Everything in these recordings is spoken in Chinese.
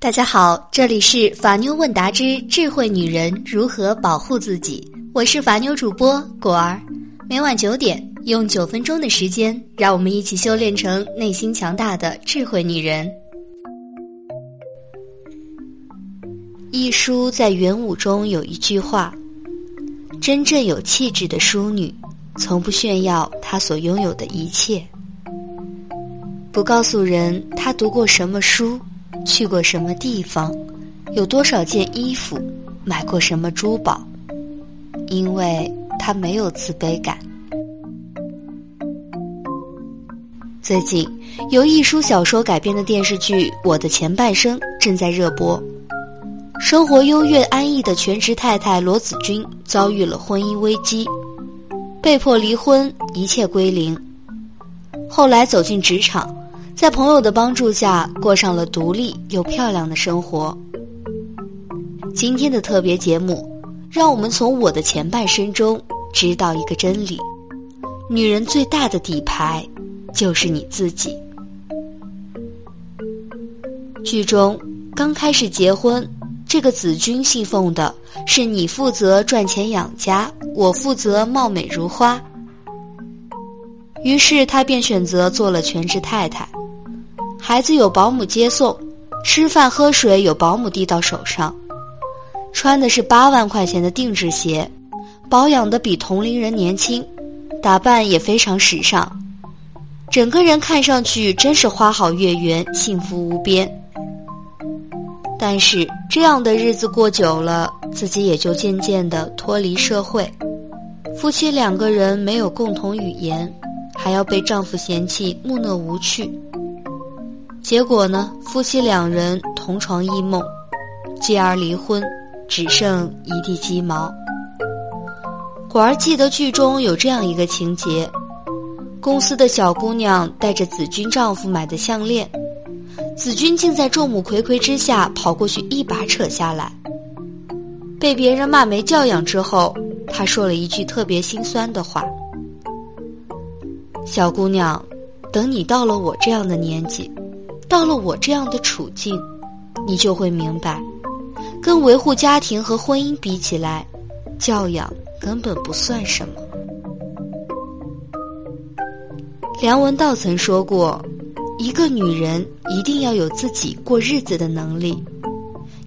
大家好，这里是法妞问答之智慧女人如何保护自己，我是法妞主播果儿。每晚九点，用九分钟的时间，让我们一起修炼成内心强大的智慧女人。一书在元武中有一句话：真正有气质的淑女，从不炫耀她所拥有的一切，不告诉人她读过什么书。去过什么地方，有多少件衣服，买过什么珠宝，因为他没有自卑感。最近，由一书小说改编的电视剧《我的前半生》正在热播。生活优越安逸的全职太太罗子君遭遇了婚姻危机，被迫离婚，一切归零。后来走进职场。在朋友的帮助下，过上了独立又漂亮的生活。今天的特别节目，让我们从我的前半生中知道一个真理：女人最大的底牌就是你自己。剧中刚开始结婚，这个子君信奉的是你负责赚钱养家，我负责貌美如花。于是他便选择做了全职太太。孩子有保姆接送，吃饭喝水有保姆递到手上，穿的是八万块钱的定制鞋，保养的比同龄人年轻，打扮也非常时尚，整个人看上去真是花好月圆，幸福无边。但是这样的日子过久了，自己也就渐渐的脱离社会，夫妻两个人没有共同语言，还要被丈夫嫌弃木讷无趣。结果呢？夫妻两人同床异梦，继而离婚，只剩一地鸡毛。果儿记得剧中有这样一个情节：公司的小姑娘带着子君丈夫买的项链，子君竟在众目睽睽之下跑过去一把扯下来。被别人骂没教养之后，她说了一句特别心酸的话：“小姑娘，等你到了我这样的年纪。”到了我这样的处境，你就会明白，跟维护家庭和婚姻比起来，教养根本不算什么。梁文道曾说过，一个女人一定要有自己过日子的能力，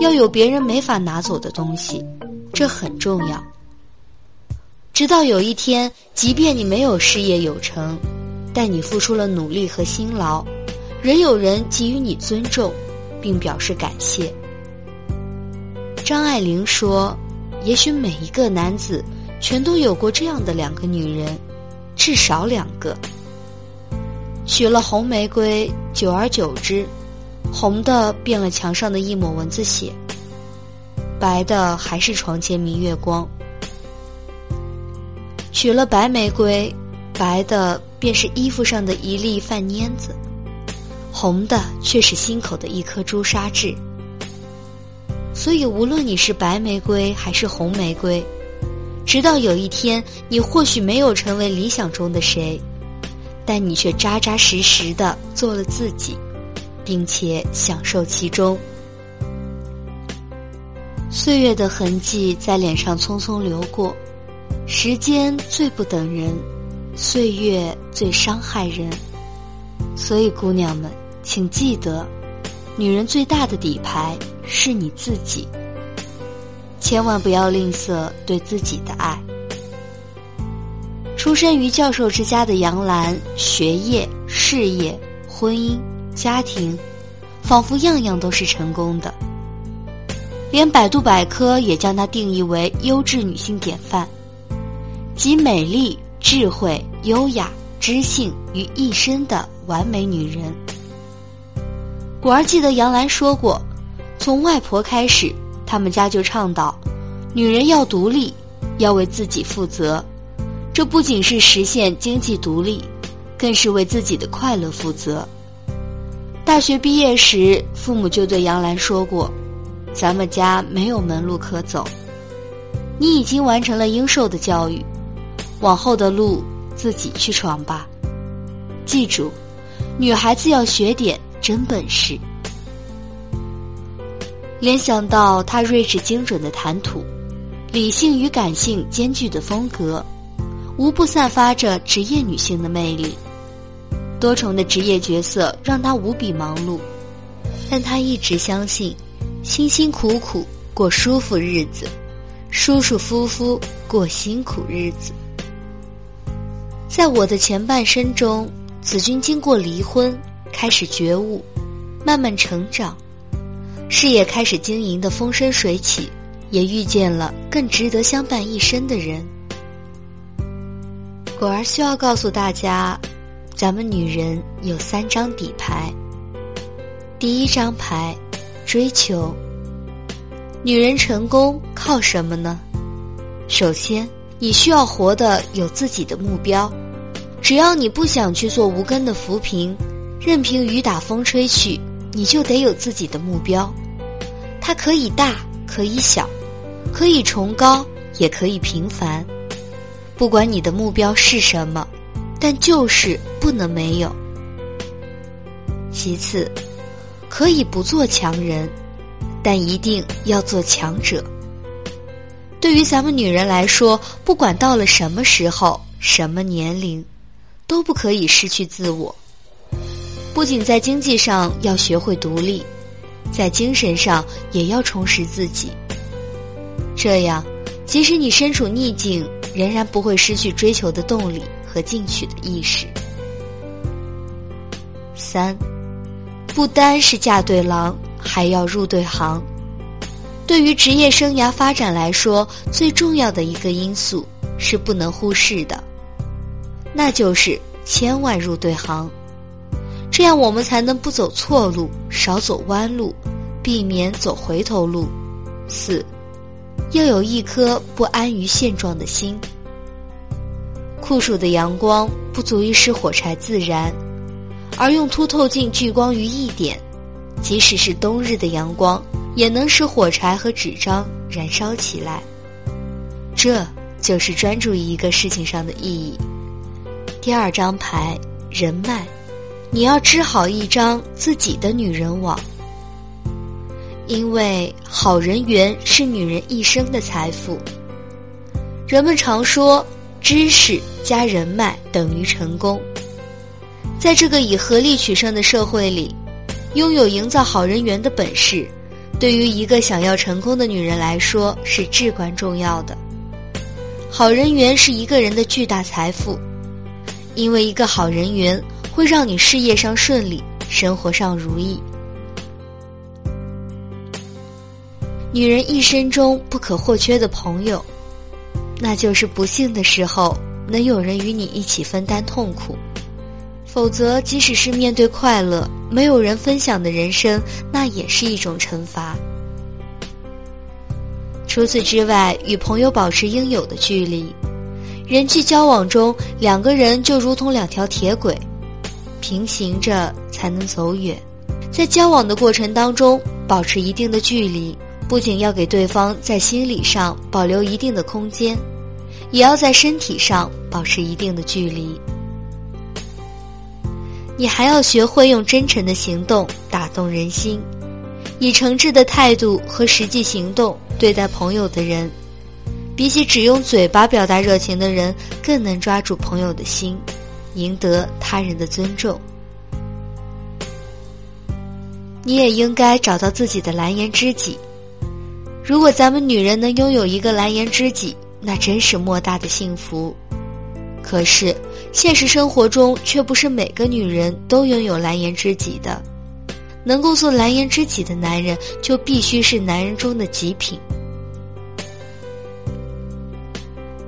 要有别人没法拿走的东西，这很重要。直到有一天，即便你没有事业有成，但你付出了努力和辛劳。仍有人给予你尊重，并表示感谢。张爱玲说：“也许每一个男子全都有过这样的两个女人，至少两个。娶了红玫瑰，久而久之，红的变了墙上的一抹蚊子血，白的还是床前明月光。娶了白玫瑰，白的便是衣服上的一粒饭粘子。”红的却是心口的一颗朱砂痣，所以无论你是白玫瑰还是红玫瑰，直到有一天你或许没有成为理想中的谁，但你却扎扎实实的做了自己，并且享受其中。岁月的痕迹在脸上匆匆流过，时间最不等人，岁月最伤害人，所以姑娘们。请记得，女人最大的底牌是你自己。千万不要吝啬对自己的爱。出身于教授之家的杨澜，学业、事业、婚姻、家庭，仿佛样样都是成功的。连百度百科也将她定义为优质女性典范，集美丽、智慧、优雅、知性于一身的完美女人。我儿记得杨澜说过，从外婆开始，他们家就倡导，女人要独立，要为自己负责。这不仅是实现经济独立，更是为自己的快乐负责。大学毕业时，父母就对杨澜说过：“咱们家没有门路可走，你已经完成了应受的教育，往后的路自己去闯吧。记住，女孩子要学点。”真本事。联想到她睿智精准的谈吐，理性与感性兼具的风格，无不散发着职业女性的魅力。多重的职业角色让她无比忙碌，但她一直相信，辛辛苦苦过舒服日子，舒舒服服过辛苦日子。在我的前半生中，子君经过离婚，开始觉悟，慢慢成长。事业开始经营的风生水起，也遇见了更值得相伴一生的人。果儿需要告诉大家，咱们女人有三张底牌。第一张牌，追求。女人成功靠什么呢？首先，你需要活得有自己的目标。只要你不想去做无根的浮萍，任凭雨打风吹去。你就得有自己的目标，它可以大，可以小，可以崇高，也可以平凡。不管你的目标是什么，但就是不能没有。其次，可以不做强人，但一定要做强者。对于咱们女人来说，不管到了什么时候、什么年龄，都不可以失去自我。不仅在经济上要学会独立，在精神上也要充实自己。这样，即使你身处逆境，仍然不会失去追求的动力和进取的意识。三，不单是嫁对郎，还要入对行。对于职业生涯发展来说，最重要的一个因素是不能忽视的，那就是千万入对行。这样我们才能不走错路，少走弯路，避免走回头路。四，要有一颗不安于现状的心。酷暑的阳光不足以使火柴自燃，而用凸透镜聚光于一点，即使是冬日的阳光，也能使火柴和纸张燃烧起来。这就是专注于一个事情上的意义。第二张牌，人脉。你要织好一张自己的女人网，因为好人缘是女人一生的财富。人们常说，知识加人脉等于成功。在这个以合力取胜的社会里，拥有营造好人缘的本事，对于一个想要成功的女人来说是至关重要的。好人缘是一个人的巨大财富，因为一个好人缘。会让你事业上顺利，生活上如意。女人一生中不可或缺的朋友，那就是不幸的时候能有人与你一起分担痛苦。否则，即使是面对快乐，没有人分享的人生，那也是一种惩罚。除此之外，与朋友保持应有的距离。人际交往中，两个人就如同两条铁轨。平行着才能走远，在交往的过程当中，保持一定的距离，不仅要给对方在心理上保留一定的空间，也要在身体上保持一定的距离。你还要学会用真诚的行动打动人心，以诚挚的态度和实际行动对待朋友的人，比起只用嘴巴表达热情的人，更能抓住朋友的心。赢得他人的尊重，你也应该找到自己的蓝颜知己。如果咱们女人能拥有一个蓝颜知己，那真是莫大的幸福。可是现实生活中却不是每个女人都拥有蓝颜知己的。能够做蓝颜知己的男人，就必须是男人中的极品。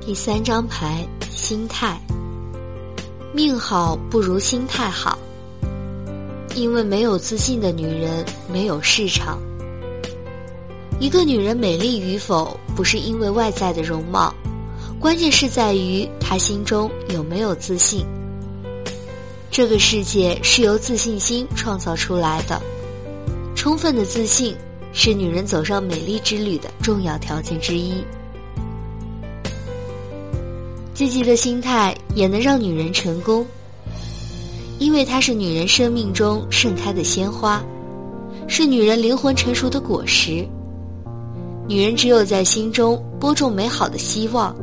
第三张牌，心态。命好不如心态好，因为没有自信的女人没有市场。一个女人美丽与否，不是因为外在的容貌，关键是在于她心中有没有自信。这个世界是由自信心创造出来的，充分的自信是女人走上美丽之旅的重要条件之一。积极的心态也能让女人成功，因为它是女人生命中盛开的鲜花，是女人灵魂成熟的果实。女人只有在心中播种美好的希望，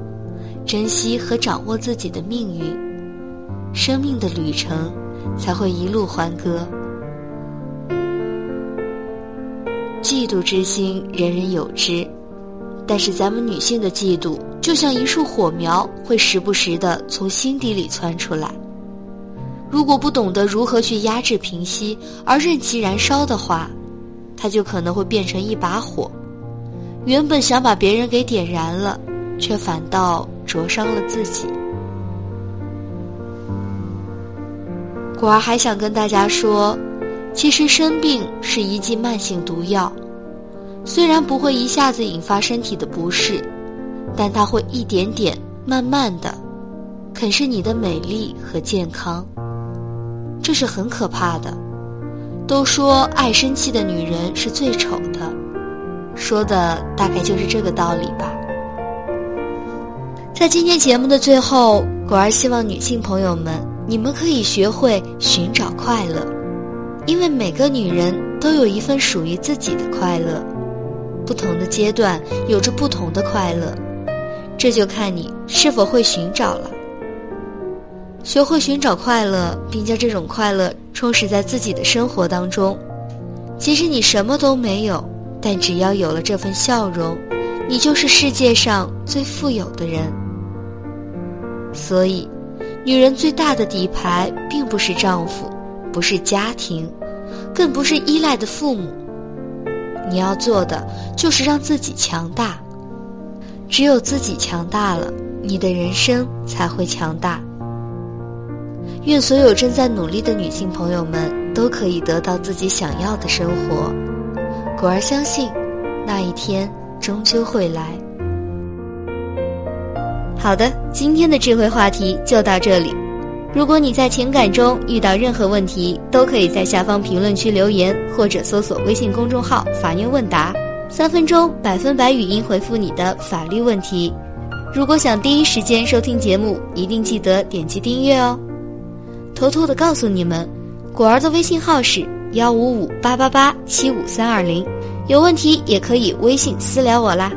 珍惜和掌握自己的命运，生命的旅程才会一路欢歌。嫉妒之心，人人有之。但是咱们女性的嫉妒，就像一束火苗，会时不时的从心底里窜出来。如果不懂得如何去压制、平息，而任其燃烧的话，它就可能会变成一把火，原本想把别人给点燃了，却反倒灼伤了自己。果儿还想跟大家说，其实生病是一剂慢性毒药。虽然不会一下子引发身体的不适，但它会一点点、慢慢的啃噬你的美丽和健康，这是很可怕的。都说爱生气的女人是最丑的，说的大概就是这个道理吧。在今天节目的最后，果儿希望女性朋友们，你们可以学会寻找快乐，因为每个女人都有一份属于自己的快乐。不同的阶段有着不同的快乐，这就看你是否会寻找了。学会寻找快乐，并将这种快乐充实在自己的生活当中。即使你什么都没有，但只要有了这份笑容，你就是世界上最富有的人。所以，女人最大的底牌，并不是丈夫，不是家庭，更不是依赖的父母。你要做的就是让自己强大，只有自己强大了，你的人生才会强大。愿所有正在努力的女性朋友们都可以得到自己想要的生活。果儿相信，那一天终究会来。好的，今天的智慧话题就到这里。如果你在情感中遇到任何问题，都可以在下方评论区留言，或者搜索微信公众号“法院问答”，三分钟百分百语音回复你的法律问题。如果想第一时间收听节目，一定记得点击订阅哦。偷偷的告诉你们，果儿的微信号是幺五五八八八七五三二零，有问题也可以微信私聊我啦。